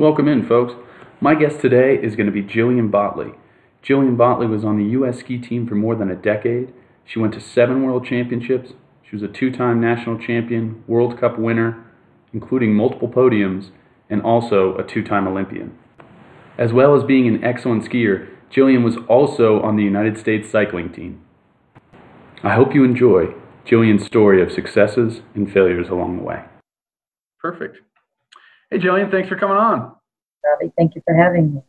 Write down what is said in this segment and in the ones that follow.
Welcome in, folks. My guest today is going to be Jillian Vogtli. Jillian Vogtli was on the U.S. ski team for more than a decade. She went to seven world championships. She was a two time national champion, World Cup winner, including multiple podiums, and also a two time Olympian. As well as being an excellent skier, Jillian was also on the United States cycling team. I hope you enjoy Jillian's story of successes and failures along the way. Perfect. Hey, Jillian, thanks for coming on. Robbie, thank you for having me.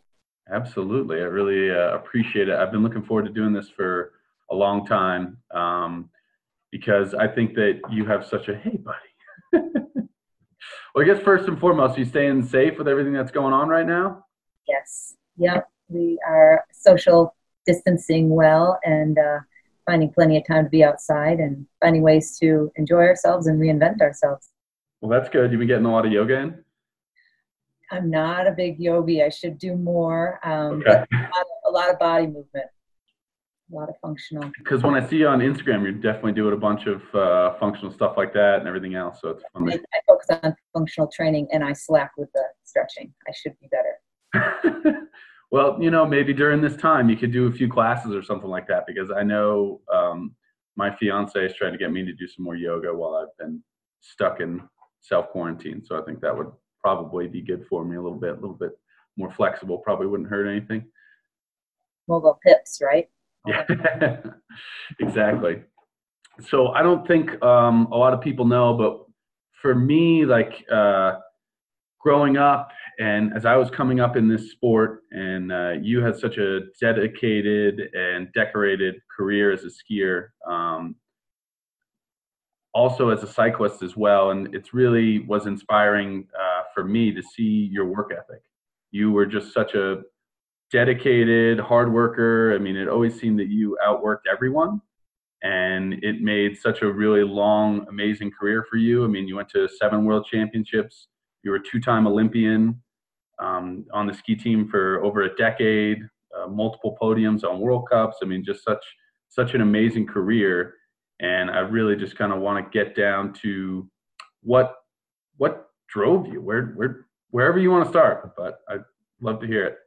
Absolutely. I really uh, appreciate it. I've been looking forward to doing this for a long time um, because I think that you have such a hey, buddy. well, I guess first and foremost, you staying safe with everything that's going on right now? Yes. Yep. We are social distancing well and uh, finding plenty of time to be outside and finding ways to enjoy ourselves and reinvent ourselves. Well, that's good. You've been getting a lot of yoga in? I'm not a big yogi. I should do more. Um, okay. a, lot of, a lot of body movement, a lot of functional. Because when I see you on Instagram, you're definitely doing a bunch of uh, functional stuff like that and everything else. So it's fun. I, I focus on functional training and I slack with the stretching. I should be better. well, you know, maybe during this time you could do a few classes or something like that because I know um, my fiance is trying to get me to do some more yoga while I've been stuck in self quarantine. So I think that would probably be good for me a little bit, a little bit more flexible. Probably wouldn't hurt anything. Mobile pips, right? Yeah, exactly. So I don't think um, a lot of people know, but for me, like uh, growing up and as I was coming up in this sport, and uh, you had such a dedicated and decorated career as a skier, um, also as a cyclist as well, and it's really was inspiring uh, for me to see your work ethic. You were just such a dedicated, hard worker. I mean, it always seemed that you outworked everyone, and it made such a really long, amazing career for you. I mean, you went to seven world championships. You were a two-time Olympian um, on the ski team for over a decade, uh, multiple podiums on World Cups. I mean, just such such an amazing career and I really just kind of want to get down to what what drove you, where where wherever you want to start. But I'd love to hear it.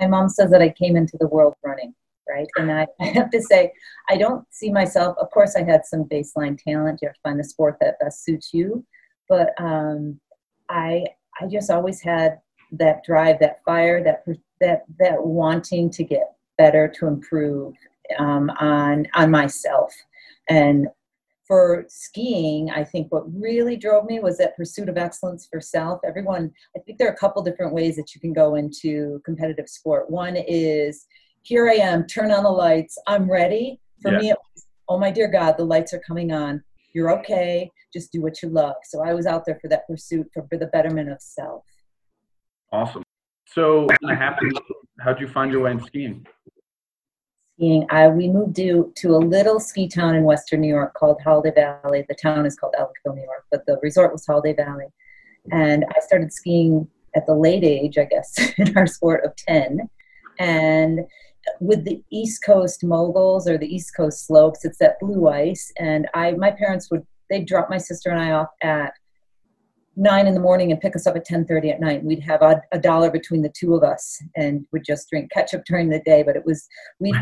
My mom says that I came into the world running, right? And I, I have to say, I don't see myself. Of course, I had some baseline talent. You have to find the sport that best suits you, but um, I I just always had that drive, that fire, that that that wanting to get better, to improve um, on on myself and for skiing, I think what really drove me was that pursuit of excellence for self. Everyone, I think there are a couple different ways that you can go into competitive sport. One is here I am, turn on the lights, I'm ready. For yeah. me, it was, oh my dear God, the lights are coming on. You're okay, just do what you love. So I was out there for that pursuit for, for the betterment of self. Awesome. So, how'd you find your way in skiing? Skiing. I, uh, we moved to, to a little ski town in western New York called Holiday Valley. The town is called Ellicottville, New York, but the resort was Holiday Valley. And I started skiing at the late age, I guess, in our sport of 10. And with the East Coast moguls or the East Coast slopes, it's that blue ice. And I, my parents would, they'd drop my sister and I off at nine in the morning and pick us up at 10.30 at night we'd have a, a, dollar between the two of us and would just drink ketchup during the day but it was we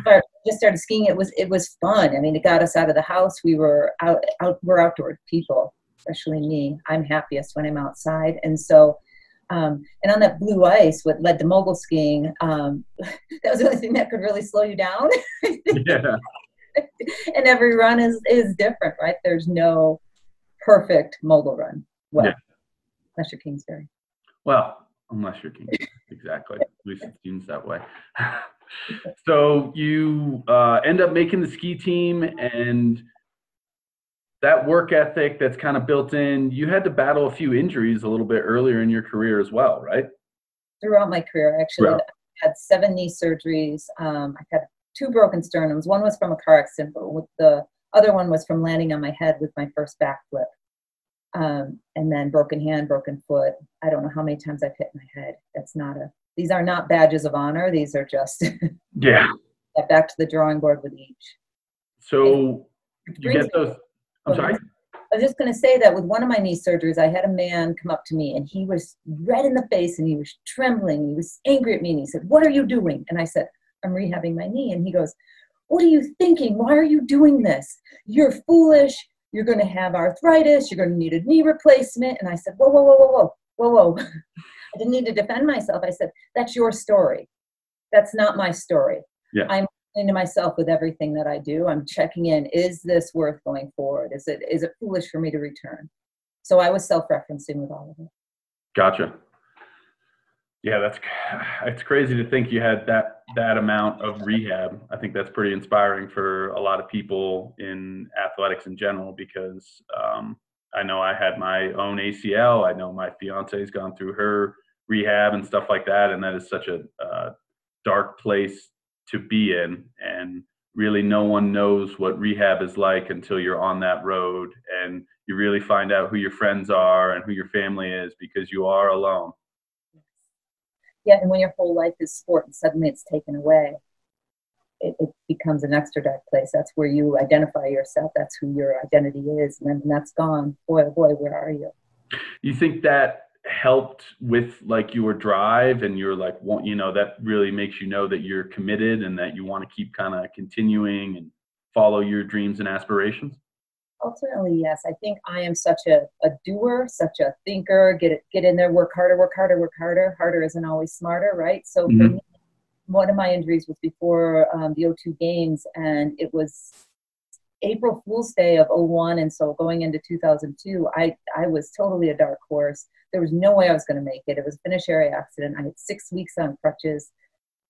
just started skiing it was it was fun. I mean it got us out of the house. We were out, out we're outdoor people especially me. I'm happiest when i'm outside. And so um, and on that blue ice what led to mogul skiing um, that was the only thing that could really slow you down. Yeah. And every run is is different right? There's no perfect mogul run. Well yeah. unless you're Kingsbury. Well, unless you're Kingsbury, exactly. At least it seems that way. so you uh, end up making the ski team and that work ethic that's kind of built in you had to battle a few injuries a little bit earlier in your career as well right throughout my career I actually i had seven knee surgeries um, i had two broken sternums one was from a car accident but with the other one was from landing on my head with my first backflip um, and then broken hand, broken foot. I don't know how many times I've hit my head. That's not a. These are not badges of honor. These are just. yeah. back to the drawing board with each. So you get those. I'm sorry. I was just going to say that with one of my knee surgeries, I had a man come up to me and he was red in the face and he was trembling. He was angry at me and he said, What are you doing? And I said, I'm rehabbing my knee. And he goes, What are you thinking? Why are you doing this? You're foolish. You're going to have arthritis. You're going to need a knee replacement. And I said, Whoa, whoa, whoa, whoa, whoa, whoa, whoa. I didn't need to defend myself. I said, That's your story. That's not my story. Yeah. I'm into myself with everything that I do. I'm checking in. Is this worth going forward? Is it is it foolish for me to return? So I was self-referencing with all of it. Gotcha. Yeah, that's it's crazy to think you had that that amount of rehab. I think that's pretty inspiring for a lot of people in athletics in general because um, I know I had my own ACL. I know my fiance's gone through her rehab and stuff like that, and that is such a uh, dark place to be in and really no one knows what rehab is like until you're on that road and you really find out who your friends are and who your family is because you are alone. Yeah and when your whole life is sport and suddenly it's taken away it, it becomes an extra dark place. That's where you identify yourself. That's who your identity is. And then that's gone boy oh boy where are you? You think that helped with like your drive and you're like want you know that really makes you know that you're committed and that you want to keep kind of continuing and follow your dreams and aspirations ultimately yes. I think i am such a, a doer such a thinker get it get in there work harder work harder work harder. Harder isn't always smarter right? So mm-hmm. for me one of my injuries was before um, the o2 games and it was april fool's day of 01 and so going into 2002 i i was totally a dark horse there was no way I was going to make it. It was a finish area accident. I had six weeks on crutches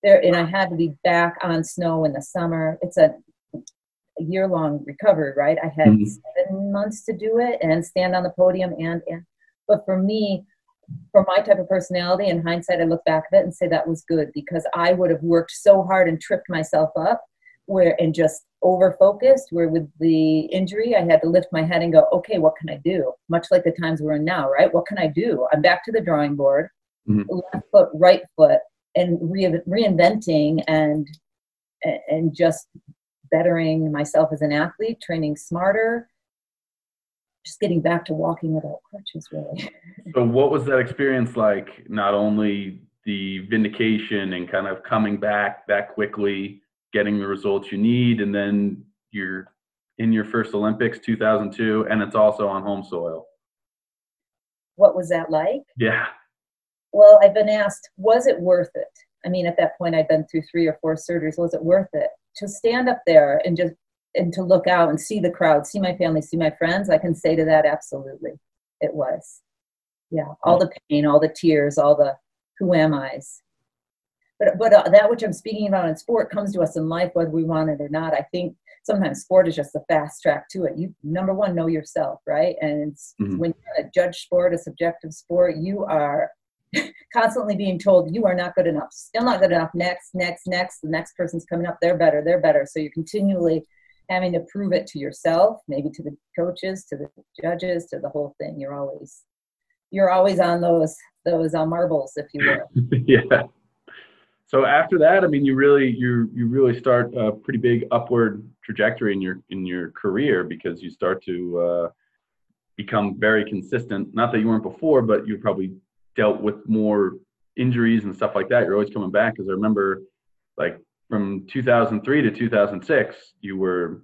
there, and I had to be back on snow in the summer. It's a, a year long recovery, right? I had mm-hmm. seven months to do it and stand on the podium and, and, but for me, for my type of personality, in hindsight, I look back at it and say that was good because I would have worked so hard and tripped myself up where and just over focused where with the injury i had to lift my head and go okay what can i do? Much like the times we're in now right? What can i do? I'm back to the drawing board mm-hmm. left foot right foot and re- reinventing and and just bettering myself as an athlete training smarter just getting back to walking without crutches really so what was that experience like not only the vindication and kind of coming back that quickly getting the results you need, and then you're in your first Olympics 2002, and it's also on home soil. What was that like? Yeah. Well, I've been asked, was it worth it? I mean, at that point, I'd been through three or four surgeries. Was it worth it to stand up there and just and to look out and see the crowd, see my family, see my friends? I can say to that, absolutely, it was. Yeah, all the pain, all the tears, all the who am I's but but uh, that which I'm speaking about in sport comes to us in life whether we want it or not. I think sometimes sport is just a fast track to it. You number one know yourself, right? And mm-hmm. when you're a judge sport, a subjective sport, you are constantly being told you are not good enough, still not good enough. Next, next, next. The next person's coming up. They're better. They're better. So you're continually having to prove it to yourself, maybe to the coaches, to the judges, to the whole thing. You're always you're always on those those uh, marbles, if you will. yeah so after that, I mean, you really you you really start a pretty big upward trajectory in your in your career because you start to uh, become very consistent. Not that you weren't before, but you probably dealt with more injuries and stuff like that. You're always coming back because I remember, like from 2003 to 2006, you were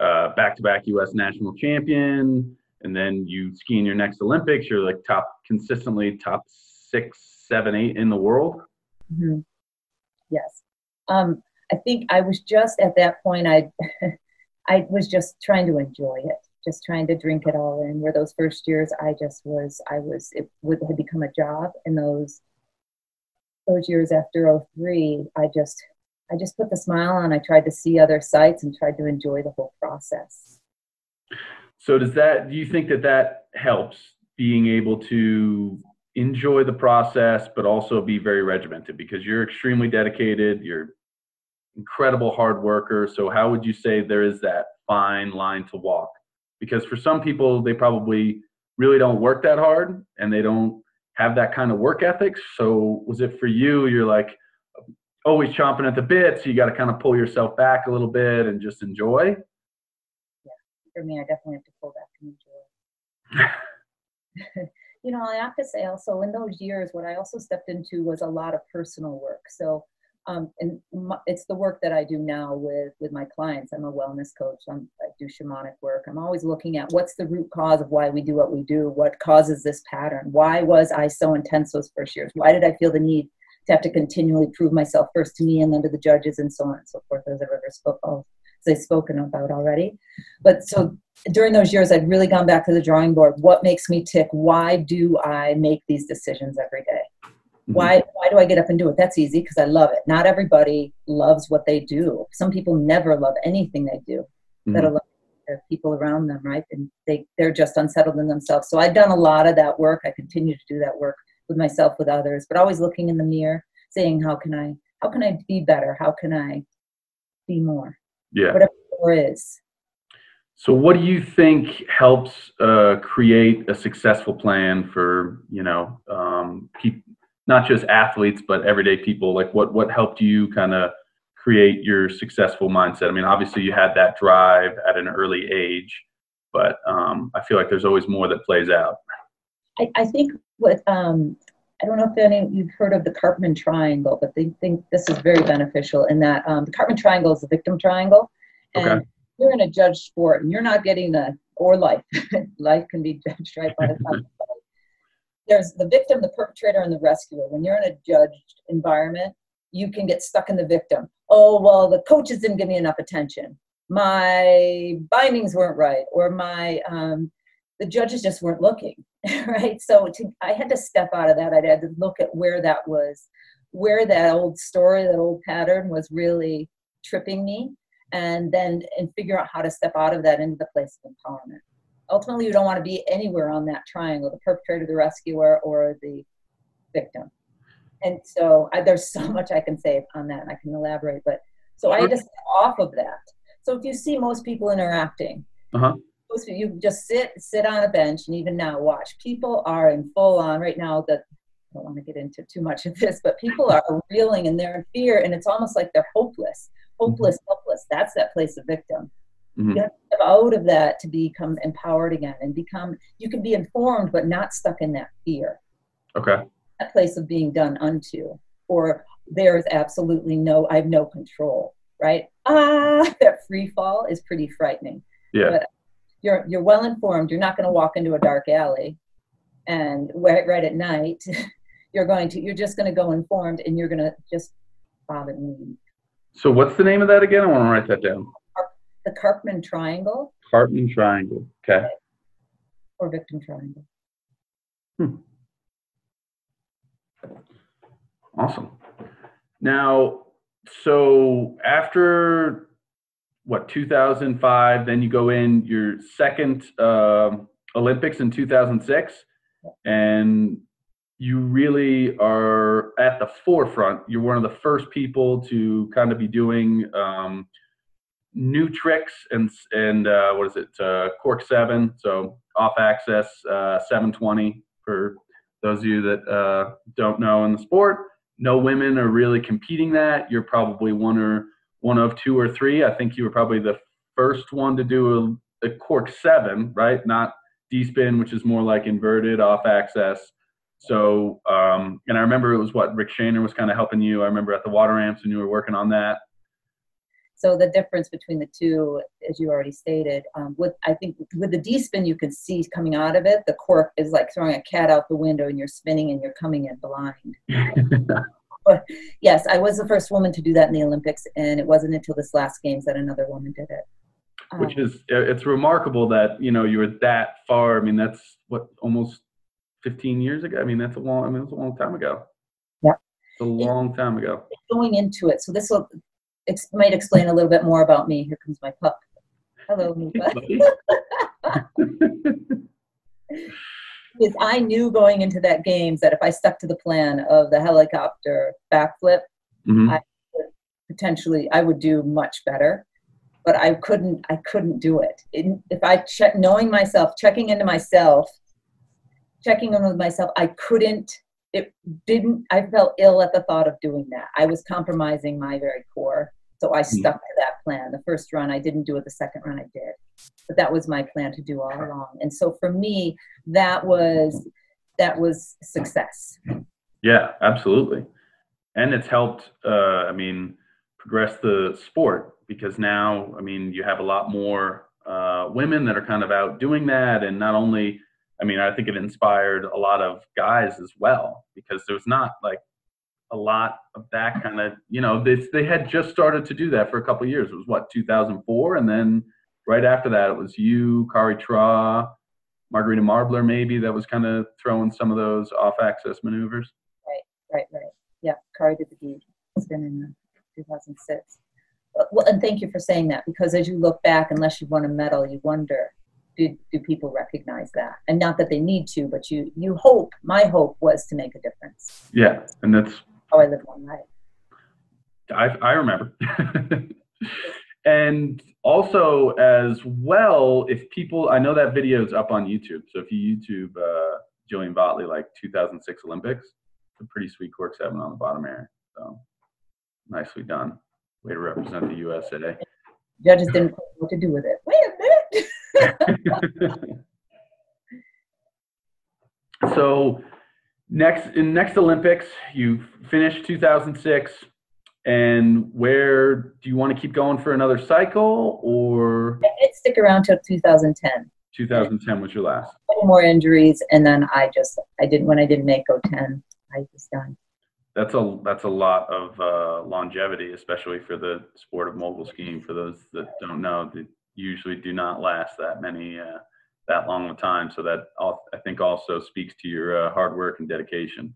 uh, back-to-back U.S. national champion, and then you ski in your next Olympics. You're like top consistently top six, seven, eight in the world. Mm-hmm yes. Um, I think I was just at that point. I I was just trying to enjoy it, just trying to drink it all in. Where those first years, I just was. I was. It would had become a job, and those those years after 03, I just I just put the smile on. I tried to see other sites and tried to enjoy the whole process. So does that? Do you think that that helps being able to enjoy the process, but also be very regimented because you're extremely dedicated. You're incredible hard worker. So how would you say there is that fine line to walk? Because for some people, they probably really don't work that hard and they don't have that kind of work ethic. So was it for you? You're like always chomping at the bit, so you got to kind of pull yourself back a little bit and just enjoy. Yeah, for me, I definitely have to pull back and enjoy. you know, I have to say also in those years, what I also stepped into was a lot of personal work. So, um, and my, it's the work that I do now with with my clients. I'm a wellness coach. I'm, I do shamanic work. I'm always looking at what's the root cause of why we do what we do. What causes this pattern? Why was I so intense those first years? Why did I feel the need to have to continually prove myself first to me and then to the judges and so on and so forth as I've ever spoke of, as I've spoken about already. But so during those years, I'd really gone back to the drawing board. What makes me tick? Why do I make these decisions every day? Mm-hmm. Why, why do I get up and do it? That's easy because I love it. Not everybody loves what they do. Some people never love anything they do, mm-hmm. that alone people around them, right? And they, they're just unsettled in themselves. So I've done a lot of that work. I continue to do that work with myself, with others, but always looking in the mirror, saying, how can I, how can I be better? How can I be more? Yeah. Whatever more is. So, what do you think helps uh, create a successful plan for you know um, pe- not just athletes but everyday people? Like, what what helped you kind of create your successful mindset? I mean, obviously you had that drive at an early age, but um, I feel like there's always more that plays out. I, I think what um, I don't know if any you've heard of the Karpman triangle, but they think this is very beneficial in that um, the Karpman triangle is the victim triangle. And okay. you're in a judge sport and you're not getting the or life. life can be judged right by the time. There's the victim, the perpetrator, and the rescuer. When you're in a judged environment, you can get stuck in the victim. Oh well, the coaches didn't give me enough attention. My bindings weren't right, or my um, the judges just weren't looking right? So to, i had to step out of that. I had to look at where that was where that old story that old pattern was really tripping me and then and figure out how to step out of that into the place of empowerment. Ultimately you don't want to be anywhere on that triangle the perpetrator the rescuer or the victim. And so I, there's so much i can say on that and i can elaborate but so i had to step off of that. So if you see most people interacting uh-huh you just sit sit on a bench and even now watch people are in full on right now that I don't want to get into too much of this, but people are reeling and they're in fear, and it's almost like they're hopeless, hopeless, mm-hmm. helpless. That's that place of victim. Mm-hmm. You have to step out of that to become empowered again and become. You can be informed, but not stuck in that fear. Okay. That place of being done unto, or there is absolutely no. I have no control. Right? Ah, that free fall is pretty frightening. Yeah. But you're you're well informed. You're not going to walk into a dark alley, and right, right at night, you're going to you're just going to go informed, and you're going to just bob and weave. So what's the name of that again? I want to write that down. The Karpman Triangle. Karpman Triangle. Okay. Or victim triangle. Hmm. Awesome. Now, so after what 2005 then you go in your second uh, olympics in 2006 and you really are at the forefront. You're one of the first people to kind of be doing um, new tricks and and uh, what is it uh, cork 7 so off axis uh, 720 for those of you that uh, don't know in the sport. No women are really competing that. You're probably one or one of two or three. I think you were probably the first one to do a, a cork seven, right? Not D spin, which is more like inverted off axis. So, um, and I remember it was what Rick Shaner was kind of helping you. I remember at the water ramps when you were working on that. So the difference between the two, as you already stated, um, with I think with the D spin, you can see coming out of it. The cork is like throwing a cat out the window, and you're spinning and you're coming in blind. but yes, I was the first woman to do that in the Olympics, and it wasn't until this last games that another woman did it. Which um, is it's remarkable that you know you were that far. I mean, that's what almost 15 years ago. I mean, that's a long. I mean, it's a long time ago. Yeah, it's a long time ago. Going into it, so this will ex- might explain a little bit more about me. Here comes my pup. Hello, Nipa. because I knew going into that games that if I stuck to the plan of the helicopter backflip, mm-hmm. I would potentially I would do much better. But I couldn't. I couldn't do it. it if I check, knowing myself, checking into myself, checking in with myself, I couldn't. It didn't. I felt ill at the thought of doing that. I was compromising my very core. So I mm-hmm. stuck to that plan. The first run I didn't do it. The second run I did. but that was my plan to do all along. And so for me, that was that was success. Yeah, absolutely. And it's helped uh, I mean progress the sport because now I mean you have a lot more uh, women that are kind of out doing that and not only I mean I think it inspired a lot of guys as well because there's not like a lot of that kind of you know they, they had just started to do that for a couple years. It was what 2004 and then right after that it was you Kari Traa margarita marbler maybe that was kind of throwing some of those off axis maneuvers. Right right right. Yeah kari did the deed. It's been in 2006 well and thank you for saying that because as you look back unless you won a medal you wonder do, do people recognize that? And not that they need to but you you hope my hope was to make a difference. Yeah and that's how I live my life. I, I remember. and also, as well, if people, I know that video is up on YouTube. So if you YouTube uh, Jillian Vogtli, like 2006 Olympics, it's a pretty sweet cork seven on the bottom area. So nicely done. Way to represent the USA. Judges didn't know what to do with it. Wait a minute. so next in next Olympics, you finished 2006, and where do you want to keep going for another cycle or? I did stick around till 2010. 2010 was your last. more injuries, and then I just I didn't when I didn't make 010, I was done. That's a that's a lot of uh, longevity, especially for the sport of mogul skiing. For those that don't know, they usually do not last that many. Uh, that long of time. So that I think also speaks to your uh, hard work and dedication.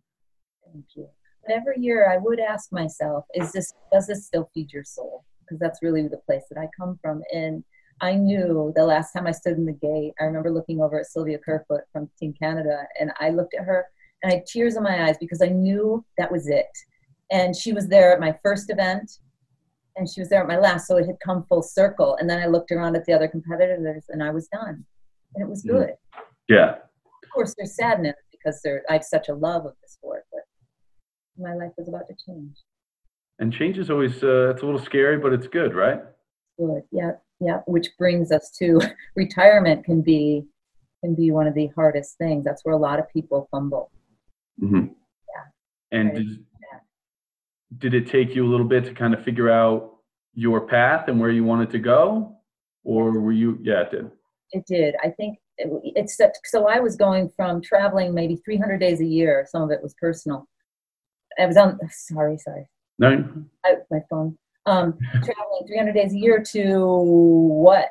Thank you. every year I would ask myself, is this does this still feed your soul? Because that's really the place that I come from. And I knew the last time I stood in the gate, I remember looking over at Sylvia Kerfoot from Team Canada, and I looked at her and I had tears in my eyes because I knew that was it. And she was there at my first event, and she was there at my last, so it had come full circle. And then I looked around at the other competitors, and I was done and it was mm. good. Yeah. Of course, there's sadness because there, I have such a love of the sport, but my life was about to change. And change is always uh, it's a little scary, but it's good, right? Good. Yeah, yeah. Which brings us to retirement can be can be one of the hardest things. That's where a lot of people fumble. Mm-hmm. Yeah. And did, did it take you a little bit to kind of figure out your path and where you wanted to go, or were you? Yeah, it did. It did. I think it, it's so I was going from traveling maybe 300 days a year. Some of it was personal. I was on. Sorry, sorry. No. I, my phone. Um, traveling 300 days a year to what?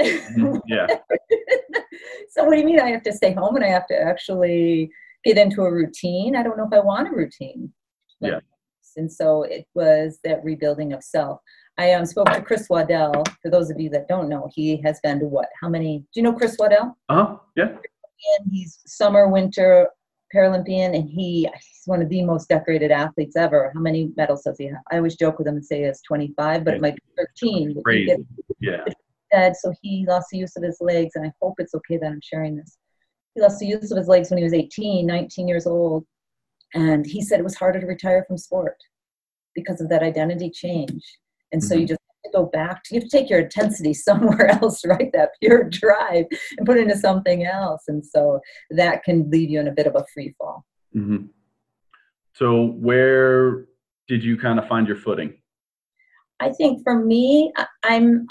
Mm-hmm. yeah. so what do you mean? I have to stay home and I have to actually get into a routine? I don't know if I want a routine. yeah. And so it was that rebuilding of self. I um, spoke to Chris Waddell. For those of you that don't know, he has been to what? How many? Do you know Chris Waddell? Uh huh. Yeah. And he's summer, winter Paralympian, and he, he's one of the most decorated athletes ever. How many medals does he have? I always joke with him and say it's 25, but it might be 13. Crazy. Yeah. Said, so he lost the use of his legs, and I hope it's okay that I'm sharing this. He lost the use of his legs when he was 18, 19 years old, and he said it was harder to retire from sport because of that identity change and so mm-hmm. you just have to go back to, you have to take your intensity somewhere else, right? That pure drive and put it into something else. And so that can leave you in a bit of a free fall. Mm-hmm. So where did you kind of find your footing? I think for me, I'm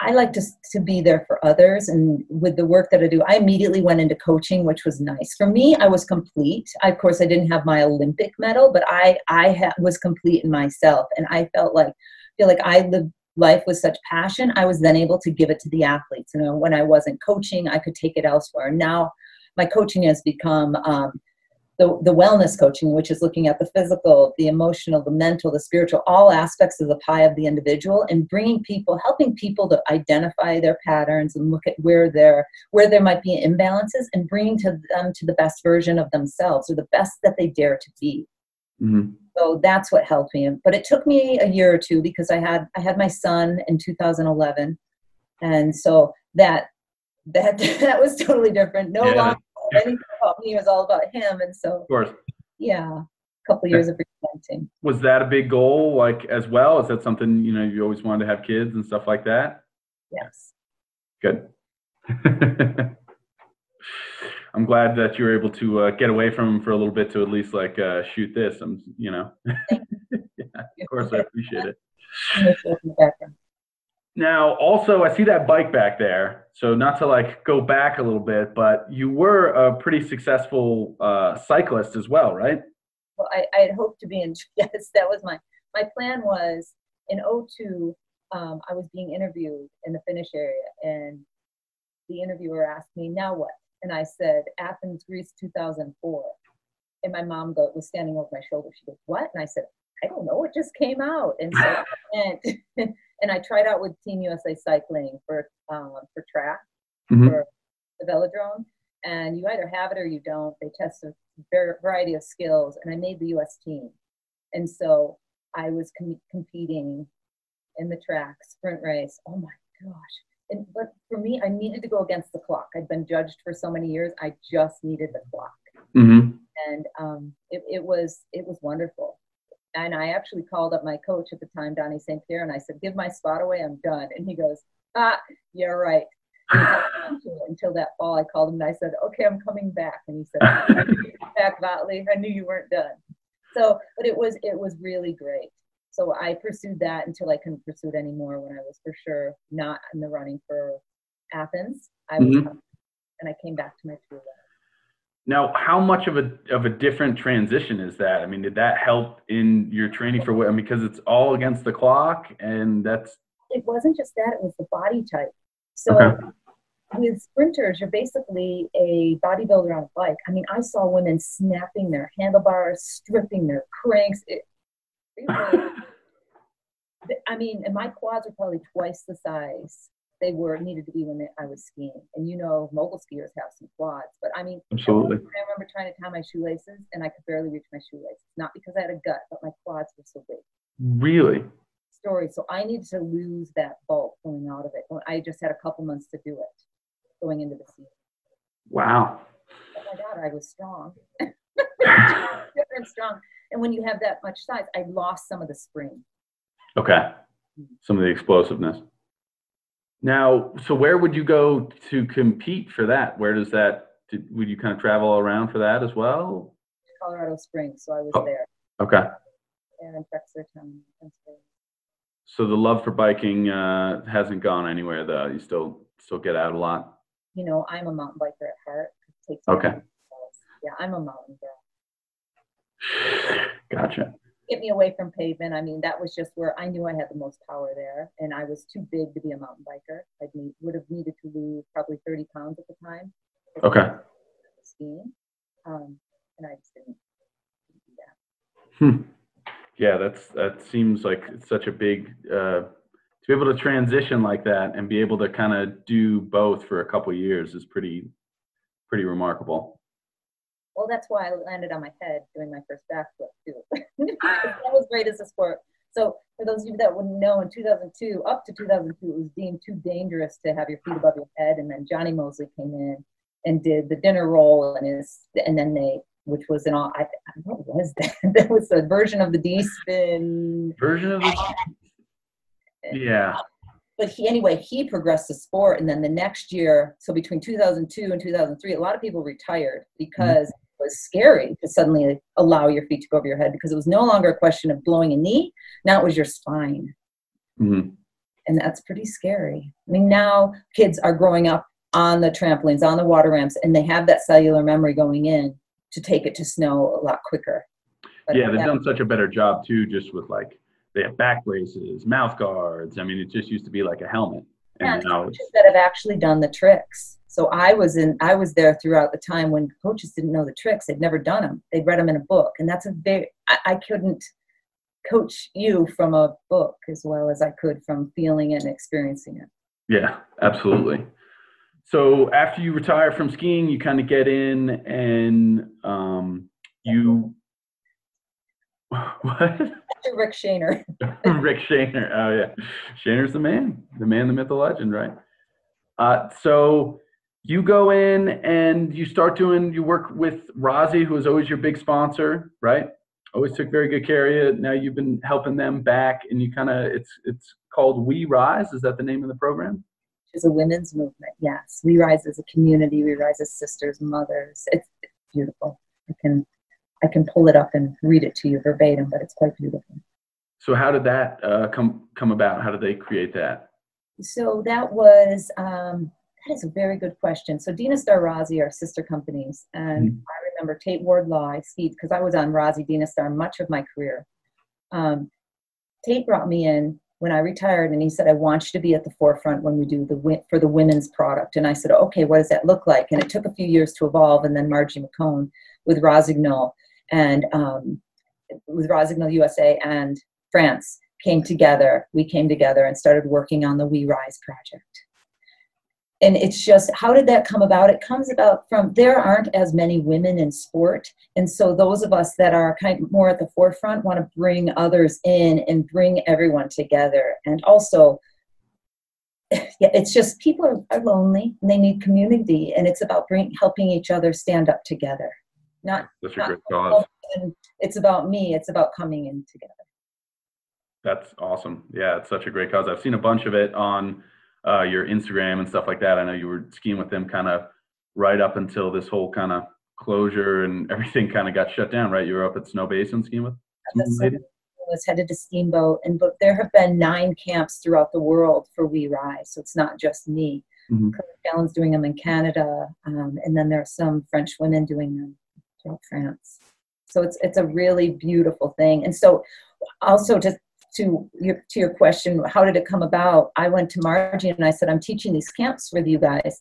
I like to to be there for others, and with the work that I do, I immediately went into coaching, which was nice for me. I was complete. I, of course, I didn't have my Olympic medal, but I I ha- was complete in myself, and I felt like feel like I lived life with such passion, I was then able to give it to the athletes. You know, when I wasn't coaching, I could take it elsewhere. Now, my coaching has become um, the, the wellness coaching, which is looking at the physical, the emotional, the mental, the spiritual, all aspects of the pie of the individual, and bringing people, helping people to identify their patterns and look at where there where there might be imbalances, and bringing to them to the best version of themselves or the best that they dare to be. Mm-hmm. So that's what helped me. But it took me a year or two because I had I had my son in 2011, and so that that that was totally different. No yeah. longer anything about me; it was all about him. And so, of course, yeah, a couple years of repenting. Was that a big goal, like as well? Is that something you know you always wanted to have kids and stuff like that? Yes. Good. I'm glad that you were able to uh, get away from him for a little bit to at least like uh, shoot this. I'm, you know, yeah, of course I appreciate it. Now, also, I see that bike back there. So, not to like go back a little bit, but you were a pretty successful uh, cyclist as well, right? Well, I, I had hoped to be in. Yes, that was my my plan. Was in 02, um, I was being interviewed in the finish area, and the interviewer asked me, "Now what?" And I said, "Athens, Greece, 2004." And my mom go, was standing over my shoulder. She goes, "What?" And I said, "I don't know. It just came out." And so I went and I tried out with Team USA Cycling for um, for track mm-hmm. for the velodrome, and you either have it or you don't. They test a variety of skills, and I made the U.S. team, and so I was com- competing in the track sprint race. Oh my gosh! And, but for me, I needed to go against the clock. I'd been judged for so many years. I just needed the clock, mm-hmm. and um, it, it was it was wonderful and I actually called up my coach at the time, Donnie St. Pierre, and I said, "Give my spot away. I'm done." And he goes, "Ah, you're right." Until that fall, I called him and I said, "Okay, I'm coming back." And he said, "Back, Vogtli. I knew you weren't done." So, but it was it was really great. So I pursued that until I couldn't pursue it anymore. When I was for sure not in the running for Athens, I was, mm-hmm. and I came back to my true love. Now, how much of a of a different transition is that? I mean, did that help in your training for what? I mean, because it's all against the clock, and that's. It wasn't just that; it was the body type. So, okay. with sprinters, you're basically a bodybuilder on a bike. I mean, I saw women snapping their handlebars, stripping their cranks. It, it was, I mean, and my quads are probably twice the size they were needed to be when they, I was skiing. And you know, mogul skiers have some quads, but I mean, absolutely. I remember trying to tie my shoelaces, and I could barely reach my shoelaces. Not because I had a gut, but my quads were so big. Really? Story. So I needed to lose that bulk going out of it. I just had a couple months to do it, going into the season. Wow. Oh my God, I was strong. Different strong. And when you have that much size, I lost some of the spring. Okay. Some of the explosiveness. Now, so where would you go to compete for that? Where does that? Did, would you kind of travel around for that as well? Colorado Springs, so I was oh, there. Okay. And So the love for biking uh, hasn't gone anywhere, though. You still still get out a lot. You know, I'm a mountain biker at heart. okay. Yeah, I'm a mountain girl. Gotcha get me away from pavement. I mean, that was just where I knew I had the most power there, and I was too big to be a mountain biker. I would have needed to lose probably 30 pounds at the time. Okay. Skiing, um, and I just didn't, do that. Hmm. Yeah, that's that seems like it's such a big uh, to be able to transition like that and be able to kind of do both for a couple years is pretty pretty remarkable. Well, that's why I landed on my head doing my first backflip too. that was great as a sport. So for those of you that wouldn't know, in 2002, up to 2002, it was deemed too dangerous to have your feet above your head. And then Jonny Moseley came in and did the dinner roll and his, and then they, which was an all, I, what was that? that was a version of the D spin. Version of the, yeah but he anyway he progressed the sport and then the next year so between 2002 and 2003 a lot of people retired because mm-hmm. Was scary to suddenly allow your feet to go over your head because it was no longer a question of blowing a knee now it was your spine mm-hmm. and that's pretty scary i mean now kids are growing up on the trampolines on the water ramps and they have that cellular memory going in to take it to snow a lot quicker but yeah they've done such a better job too just with like they have back braces, mouth guards. I mean, it just used to be like a helmet. And yeah, that have actually done the tricks. So I was in, I was there throughout the time when coaches didn't know the tricks. They'd never done them. They'd read them in a book, and that's a very. I, I couldn't coach you from a book as well as I could from feeling it and experiencing it. Yeah, absolutely. So after you retire from skiing, you kind of get in and um, you. What? Rick Shaner. Rick Shaner. Oh yeah, Shaner's the man, the man, the myth, the legend, right? Uh, so you go in and you start doing. You work with Rossi, who was always your big sponsor, right? Always took very good care of you. Now you've been helping them back, and you kind of it's it's called We Rise. Is that the name of the program? is a women's movement. Yes, we rise as a community. We rise as sisters, mothers. It's, it's beautiful. I can I can pull it up and read it to you verbatim, but it's quite beautiful. So how did that uh, come come about? How did they create that? So that was um, that is a very good question. So Dynastar Rossi are sister companies, and mm-hmm. I remember Tate Wardlaw. I skied because I was on Rossi Dynastar much of my career. Um, Tate brought me in when I retired, and he said, "I want you to be at the forefront when we do the for the women's product." And I said, "Okay, what does that look like?" And it took a few years to evolve, and then Margie McCone with Rossignol and um, with Rossignol USA and France came together. We came together and started working on the We Rise project. And it's just, how did that come about? It comes about from there aren't as many women in sport. And so those of us that are kind of more at the forefront want to bring others in and bring everyone together. And also, yeah, it's just people are, are lonely and they need community. And it's about bring, helping each other stand up together. Not, That's a great cause. It's about me, it's about coming in together. That's awesome. Yeah, it's such a great cause. I've seen a bunch of it on uh, your Instagram and stuff like that. I know you were skiing with them kind of right up until this whole kind of closure and everything kind of got shut down, right? You were up at Snowbasin skiing with them? was headed to Steamboat, and but there have been nine camps throughout the world for We Rise, so it's not just me. Mm-hmm. Fallon's doing them in Canada, um, and then there are some French women doing them throughout France. So it's it's a really beautiful thing. And so also to to your to your question, how did it come about? I went to Margie and I said, I'm teaching these camps with you guys.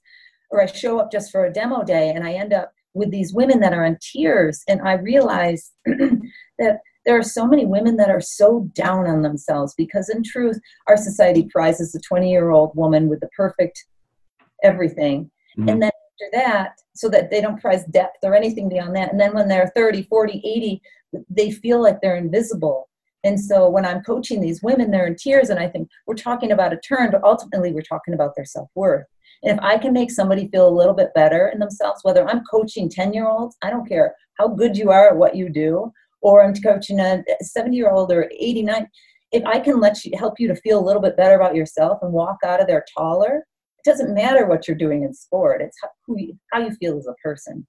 Or I show up just for a demo day and I end up with these women that are in tears. And I realize that there are so many women that are so down on themselves because in truth our society prizes the 20 year old woman with the perfect everything mm-hmm. and then that so that they don't prize depth or anything beyond that. And then when they're 30 40 80 they feel like they're invisible. And so when i'm coaching these women they're in tears and i think we're talking about a turn but ultimately we're talking about their self-worth. And if i can make somebody feel a little bit better in themselves whether i'm coaching 10 year olds i don't care how good you are at what you do or i'm coaching a 70 year old or 89 if i can let you help you to feel a little bit better about yourself and walk out of there taller it doesn't matter what you're doing in sport. It's how, who you, how you feel as a person.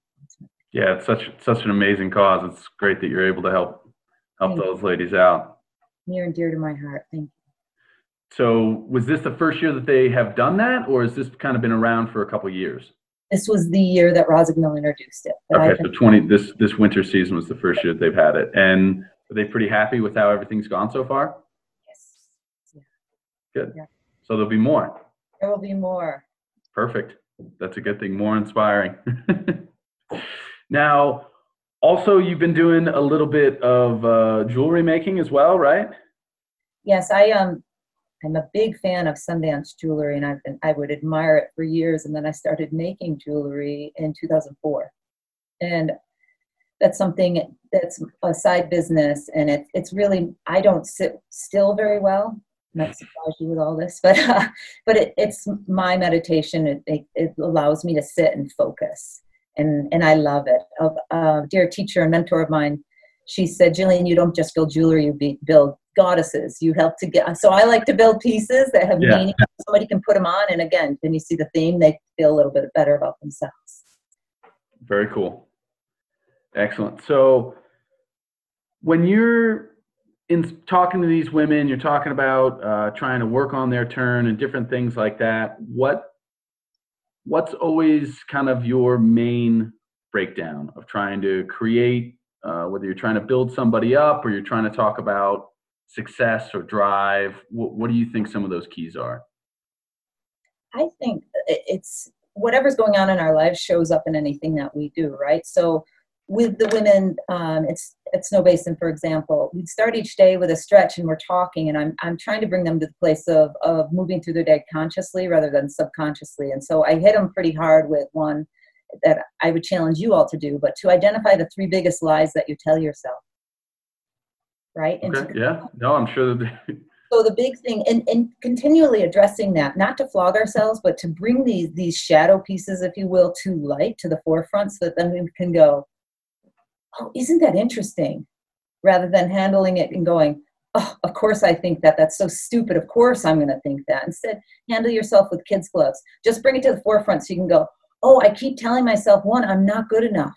Yeah, it's such such an amazing cause. It's great that you're able to help help Thank those you. ladies out. Near and dear to my heart. Thank you. So, was this the first year that they have done that, or has this kind of been around for a couple years? This was the year that Rossignol introduced it. Okay, so twenty this this winter season was the first year that they've had it, and are they pretty happy with how everything's gone so far? Yes. Yeah. Good. Yeah. So there'll be more. There will be more. Perfect. That's a good thing. More inspiring. now, also, you've been doing a little bit of uh, jewelry making as well, right? Yes, I um, I'm a big fan of Sundance jewelry, and I've been I would admire it for years. And then I started making jewelry in 2004, and that's something that's a side business, and it, it's really I don't sit still very well, not surprise you with all this, but uh, but it, it's my meditation. It, it, it allows me to sit and focus, and and I love it. A uh, dear teacher and mentor of mine, she said, Jillian, you don't just build jewelry, you be, build goddesses. You help to get. So I like to build pieces that have yeah. meaning. Somebody can put them on, and again, when you see the theme, they feel a little bit better about themselves. Very cool. Excellent. So when you're in talking to these women, you're talking about uh, trying to work on their turn and different things like that. What what's always kind of your main breakdown of trying to create, uh, whether you're trying to build somebody up or you're trying to talk about success or drive? What, what do you think some of those keys are? I think it's whatever's going on in our lives shows up in anything that we do, right? So with the women um, it's at Snowbasin, for example, we start each day with a stretch and we're talking, and I'm, I'm trying to bring them to the place of, of moving through their day consciously rather than subconsciously. And so I hit them pretty hard with one that I would challenge you all to do, but to identify the three biggest lies that you tell yourself. Right? Okay. To, yeah. No, I'm sure that. so the big thing and, and continually addressing that not to flog ourselves but to bring these these shadow pieces if you will to light to the forefront so that then we can go oh, isn't that interesting? Rather than handling it and going, oh, of course I think that. That's so stupid. Of course I'm going to think that. Instead, handle yourself with kids' gloves. Just bring it to the forefront so you can go, oh, I keep telling myself, one, I'm not good enough.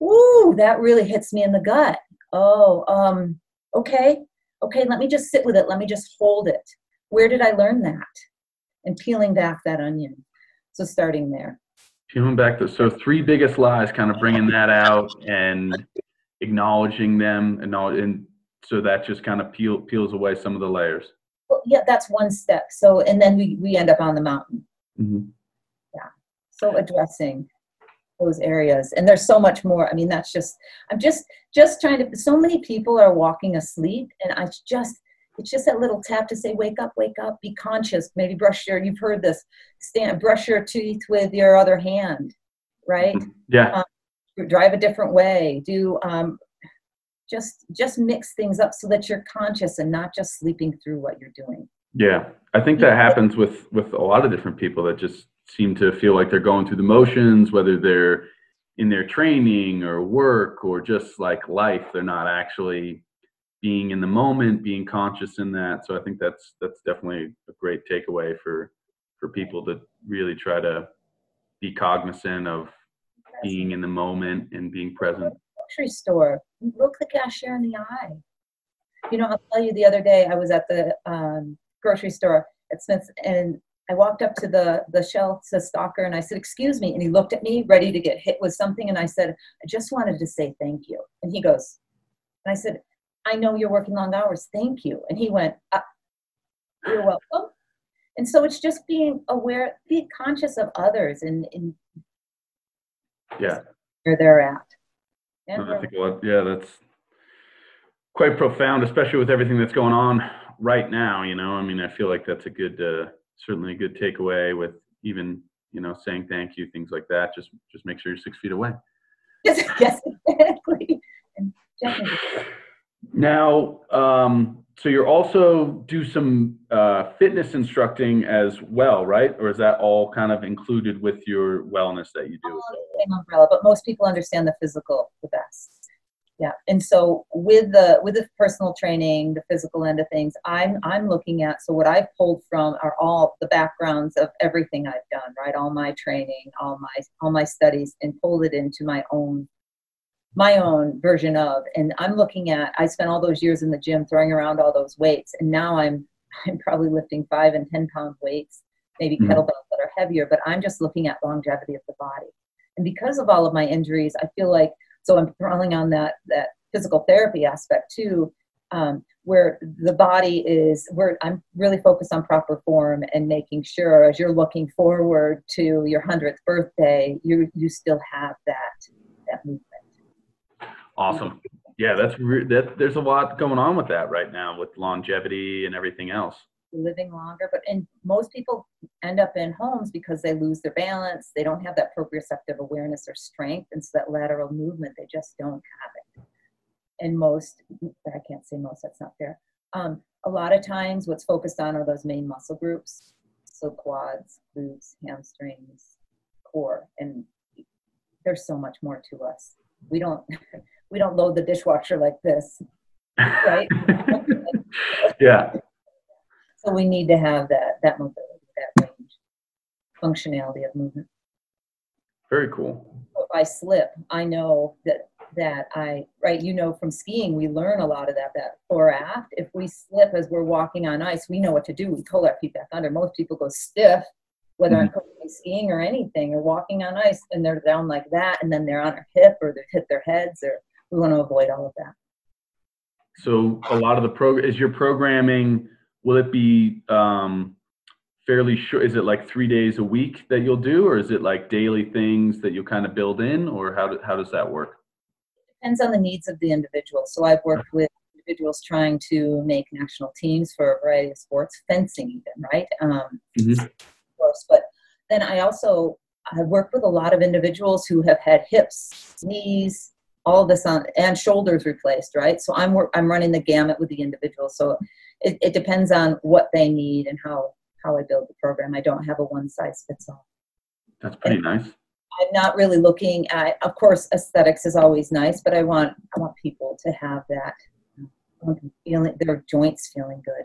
Woo, that really hits me in the gut. Oh, um, okay, okay, let me just sit with it. Let me just hold it. Where did I learn that? And peeling back that onion. So starting there. Peeling back the so three biggest lies, kind of bringing that out and acknowledging them, and, all, and so that just kind of peel, peels away some of the layers. Well, yeah, that's one step. So and then we we end up on the mountain. Mm-hmm. Yeah. So addressing those areas and there's so much more i mean that's just i'm just just trying to so many people are walking asleep and i just it's just that little tap to say wake up wake up be conscious. Maybe brush your you've heard this stand brush your teeth with your other hand right? Yeah. Um, drive a different way. Do um, just just mix things up so that you're conscious and not just sleeping through what you're doing. Yeah. I think that happens with with a lot of different people that just seem to feel like they're going through the motions, whether they're in their training or work or just like life. They're not actually being in the moment, being conscious in that. So I think that's that's definitely a great takeaway for for people to really try to be cognizant of being in the moment and being present. Grocery store, look the cashier in the eye. You know, I'll tell you. The other day, I was at the um, grocery store at Smith's, and I walked up to the, the shelf, the stalker, and I said, Excuse me. And he looked at me, ready to get hit with something. And I said, I just wanted to say thank you. And he goes, and I said, I know you're working long hours. Thank you. And he went, uh, You're welcome. And so it's just being aware, be conscious of others and, and yeah, where they're at. I think, yeah, that's quite profound, especially with everything that's going on right now. You know, I mean, I feel like that's a good, uh, certainly a good takeaway with even you know saying thank you things like that just just make sure you're six feet away yes, yes exactly now um, so you're also do some uh, fitness instructing as well right? Or is that all kind of included with your wellness that you do same umbrella but most people understand the physical the best. Yeah and so with the with the personal training the physical end of things i'm i'm looking at so what i've pulled from are all the backgrounds of everything i've done right? All my training all my all my studies and pulled it into my own my own version of and i'm looking at i spent all those years in the gym throwing around all those weights and now i'm i'm probably lifting five and ten pound weights maybe mm-hmm. kettlebells that are heavier but i'm just looking at longevity of the body and because of all of my injuries i feel like so I'm drawing on that that physical therapy aspect too, um, where the body is where I'm really focused on proper form and making sure as you're looking forward to your hundredth birthday, you you still have that that movement. Awesome. Yeah, that's re- that. There's a lot going on with that right now with longevity and everything else living longer. But and most people end up in homes because they lose their balance. They don't have that proprioceptive awareness or strength, and so that lateral movement they just don't have it. And most, I can't say most. That's not fair. Um, a lot of times, what's focused on are those main muscle groups, so quads, glutes, hamstrings, core, and there's so much more to us. We don't we don't load the dishwasher like this, right? yeah so we need to have that that mobility, that range, functionality of movement. Very cool. If I slip, I know that that I right. You know, from skiing, we learn a lot of that. That fore aft. If we slip as we're walking on ice, we know what to do. We pull our feet back under. Most people go stiff, whether mm-hmm. I'm skiing or anything, or walking on ice, and they're down like that, and then they're on their hip or they hit their heads, or we want to avoid all of that. So a lot of the program is your programming will it be um, fairly short? Is it like three days a week that you'll do, or is it like daily things that you'll kind of build in, or how, do, how does that work? Depends on the needs of the individual. So I've worked with individuals trying to make national teams for a variety of sports, fencing even, right? Um, mm-hmm. Of course, but then I also I've worked with a lot of individuals who have had hips, knees, all this on and shoulders replaced, right? So I'm I'm running the gamut with the individual. So it, it depends on what they need and how how I build the program. I don't have a one size fits all. That's pretty and nice. I'm not really looking at. Of course, aesthetics is always nice, but I want I want people to have that feeling their joints feeling good.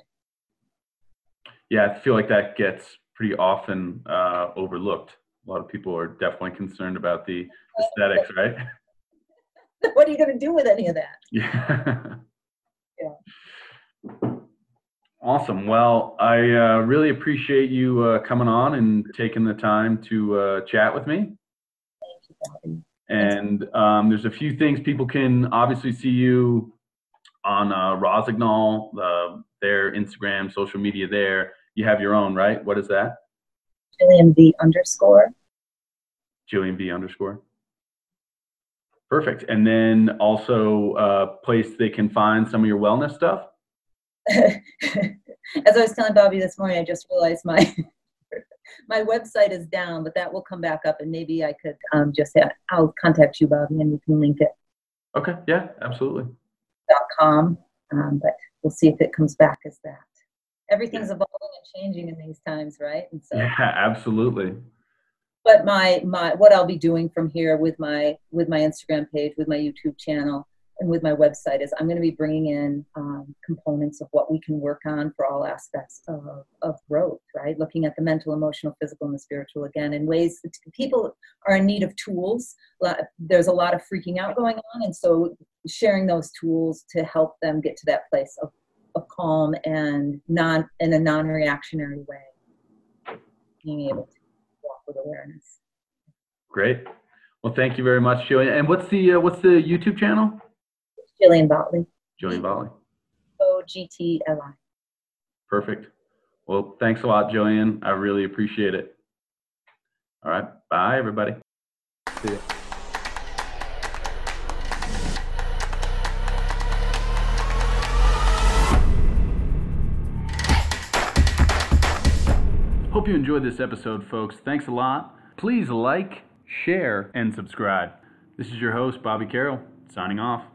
Yeah, I feel like that gets pretty often uh, overlooked. A lot of people are definitely concerned about the aesthetics, right? what are you going to do with any of that? Yeah. Yeah. Awesome. Well, I uh, really appreciate you uh, coming on and taking the time to uh, chat with me. Thank you, And um, there's a few things people can obviously see you on uh, Rossignol, uh, their Instagram, social media there. You have your own, right? What is that? Jillian V underscore. Jillian V underscore. Perfect. And then also a place they can find some of your wellness stuff. As I was telling Bobby this morning, I just realized my my website is down, but that will come back up, and maybe I could um, just uh, I'll contact you, Bobby, and you can link it. Okay. Yeah. Absolutely. Dot com, um, but we'll see if it comes back as that. Everything's evolving and changing in these times, right? And so, Yeah. Absolutely. But my my what I'll be doing from here with my with my Instagram page, with my YouTube channel, and with my website is I'm going to be bringing in um, components of what we can work on for all aspects of, of growth, right? Looking at the mental, emotional, physical, and the spiritual again in ways that people are in need of tools. There's a lot of freaking out going on, and so sharing those tools to help them get to that place of, of calm and non in a non-reactionary way, being able to with awareness. Great. Well, thank you very much, Jillian. And what's the uh, what's the YouTube channel? Jillian Vogtli, Jillian Volley. O G T L I. Perfect. Well, thanks a lot, Jillian. I really appreciate it. All right. Bye, everybody. See ya. Hope you enjoyed this episode, folks. Thanks a lot. Please like, share, and subscribe. This is your host, Bobby Carroll, signing off.